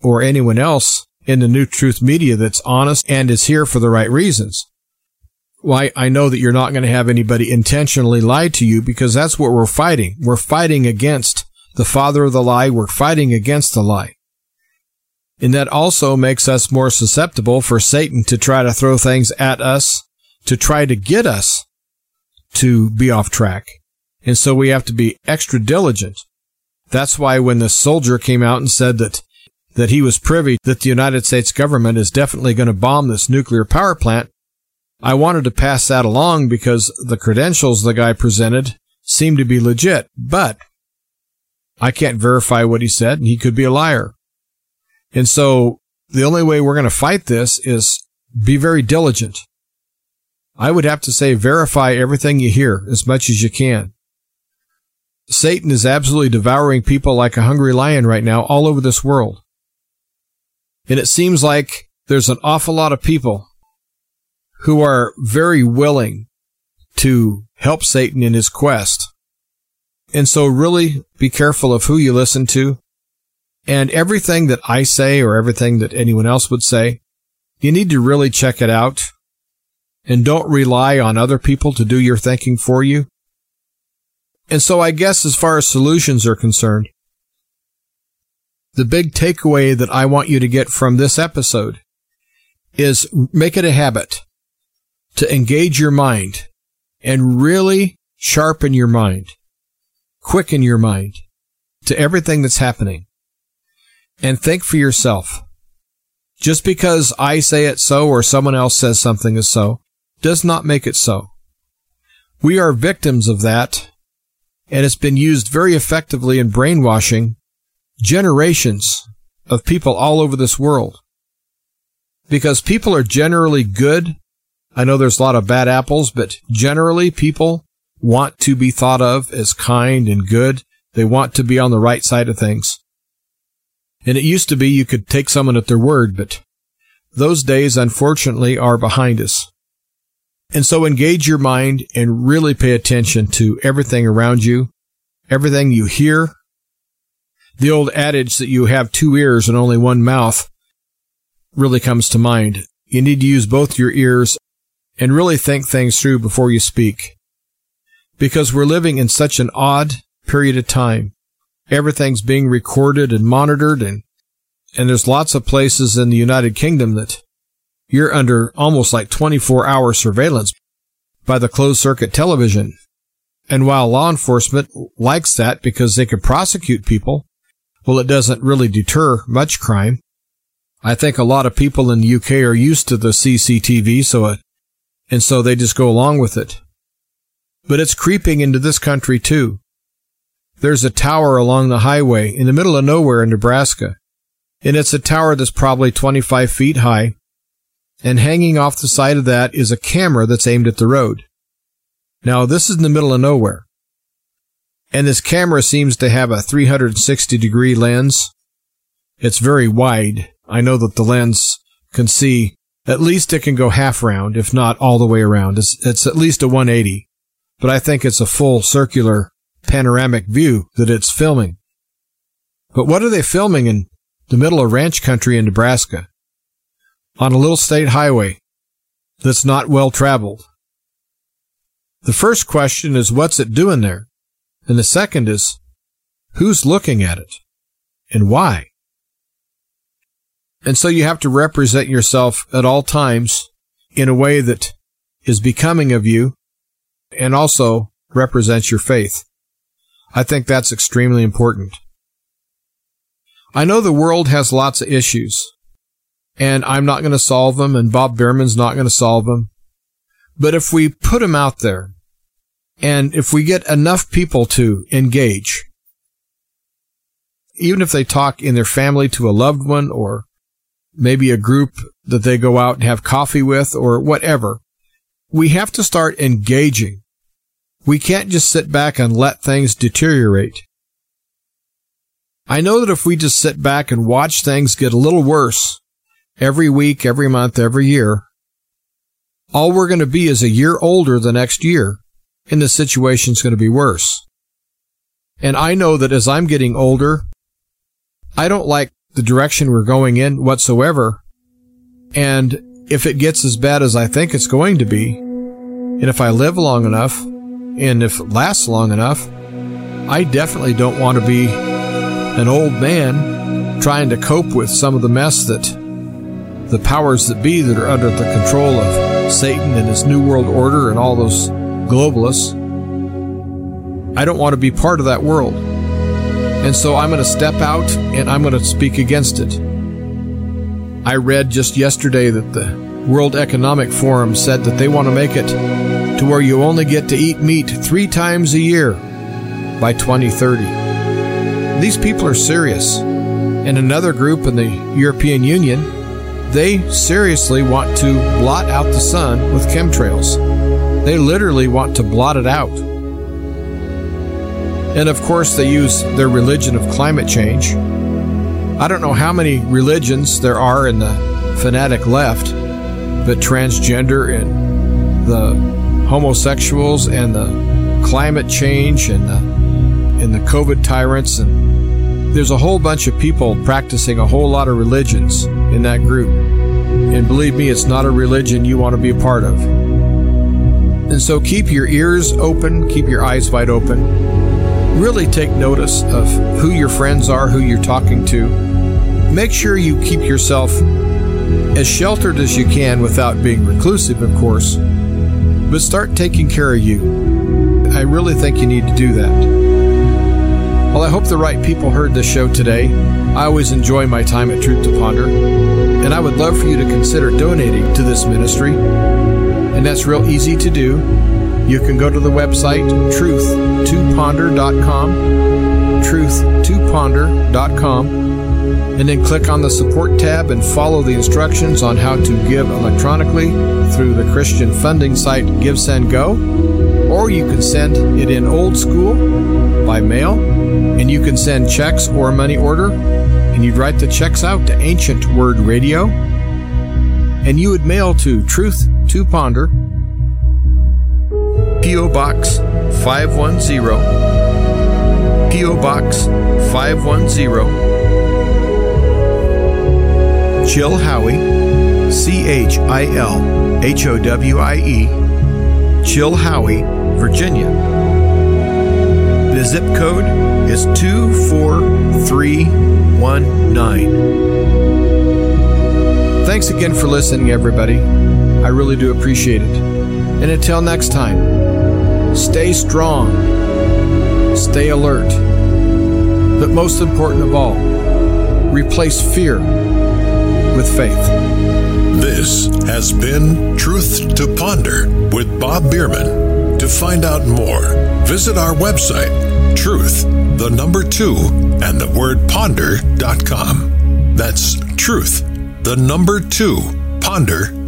or anyone else, in the New Truth Media that's honest and is here for the right reasons. Why, I know that you're not going to have anybody intentionally lie to you because that's what we're fighting. We're fighting against the father of the lie. We're fighting against the lie. And that also makes us more susceptible for Satan to try to throw things at us, to try to get us to be off track. And so we have to be extra diligent. That's why when the soldier came out and said that that he was privy that the United States government is definitely going to bomb this nuclear power plant. I wanted to pass that along because the credentials the guy presented seemed to be legit, but I can't verify what he said and he could be a liar. And so the only way we're going to fight this is be very diligent. I would have to say verify everything you hear as much as you can. Satan is absolutely devouring people like a hungry lion right now all over this world. And it seems like there's an awful lot of people who are very willing to help Satan in his quest. And so really be careful of who you listen to. And everything that I say or everything that anyone else would say, you need to really check it out and don't rely on other people to do your thinking for you. And so I guess as far as solutions are concerned, the big takeaway that I want you to get from this episode is make it a habit to engage your mind and really sharpen your mind, quicken your mind to everything that's happening and think for yourself. Just because I say it so or someone else says something is so does not make it so. We are victims of that and it's been used very effectively in brainwashing generations of people all over this world. Because people are generally good. I know there's a lot of bad apples, but generally people want to be thought of as kind and good. They want to be on the right side of things. And it used to be you could take someone at their word, but those days unfortunately are behind us. And so engage your mind and really pay attention to everything around you, everything you hear, the old adage that you have two ears and only one mouth really comes to mind. You need to use both your ears and really think things through before you speak. Because we're living in such an odd period of time. Everything's being recorded and monitored and, and there's lots of places in the United Kingdom that you're under almost like 24 hour surveillance by the closed circuit television. And while law enforcement likes that because they can prosecute people, well, it doesn't really deter much crime. I think a lot of people in the UK are used to the CCTV, so it, and so they just go along with it. But it's creeping into this country too. There's a tower along the highway in the middle of nowhere in Nebraska, and it's a tower that's probably 25 feet high, and hanging off the side of that is a camera that's aimed at the road. Now, this is in the middle of nowhere. And this camera seems to have a 360 degree lens. It's very wide. I know that the lens can see at least it can go half round, if not all the way around. It's, it's at least a 180, but I think it's a full circular panoramic view that it's filming. But what are they filming in the middle of ranch country in Nebraska? On a little state highway. that's not well traveled. The first question is, what's it doing there? And the second is, who's looking at it and why? And so you have to represent yourself at all times in a way that is becoming of you and also represents your faith. I think that's extremely important. I know the world has lots of issues and I'm not going to solve them and Bob Bierman's not going to solve them. But if we put them out there and if we get enough people to engage, even if they talk in their family to a loved one or maybe a group that they go out and have coffee with or whatever, we have to start engaging. We can't just sit back and let things deteriorate. I know that if we just sit back and watch things get a little worse every week, every month, every year, all we're going to be is a year older the next year, and the situation's going to be worse. And I know that as I'm getting older, I don't like the direction we're going in whatsoever. And if it gets as bad as I think it's going to be, and if I live long enough, and if it lasts long enough, I definitely don't want to be an old man trying to cope with some of the mess that the powers that be that are under the control of Satan and his New World Order and all those globalists. I don't want to be part of that world. And so I'm going to step out and I'm going to speak against it. I read just yesterday that the World Economic Forum said that they want to make it to where you only get to eat meat three times a year by 2030. These people are serious. And another group in the European Union they seriously want to blot out the sun with chemtrails. They literally want to blot it out. And of course, they use their religion of climate change. I don't know how many religions there are in the fanatic left, but transgender and the homosexuals and the climate change and the, and the COVID tyrants and there's a whole bunch of people practicing a whole lot of religions in that group. And believe me, it's not a religion you want to be a part of. And so keep your ears open, keep your eyes wide open. Really take notice of who your friends are, who you're talking to. Make sure you keep yourself as sheltered as you can without being reclusive, of course. But start taking care of you. I really think you need to do that. Well, I hope the right people heard this show today. I always enjoy my time at Truth to Ponder, and I would love for you to consider donating to this ministry. And that's real easy to do. You can go to the website truth2ponder.com, truth2ponder.com, and then click on the support tab and follow the instructions on how to give electronically through the Christian funding site GiveSendGo, or you can send it in old school by mail and you can send checks or money order, and you'd write the checks out to Ancient Word Radio, and you would mail to Truth to Ponder, P.O. Box 510, P.O. Box 510, Chilhowie, C H I L H O W I E, Chilhowie, Virginia the zip code is 24319. Thanks again for listening, everybody. I really do appreciate it. And until next time, stay strong, stay alert, but most important of all, replace fear with faith. This has been Truth to Ponder with Bob Bierman. To find out more, visit our website truth, the number two, and the word ponder.com. That's truth, the number two, ponder.com.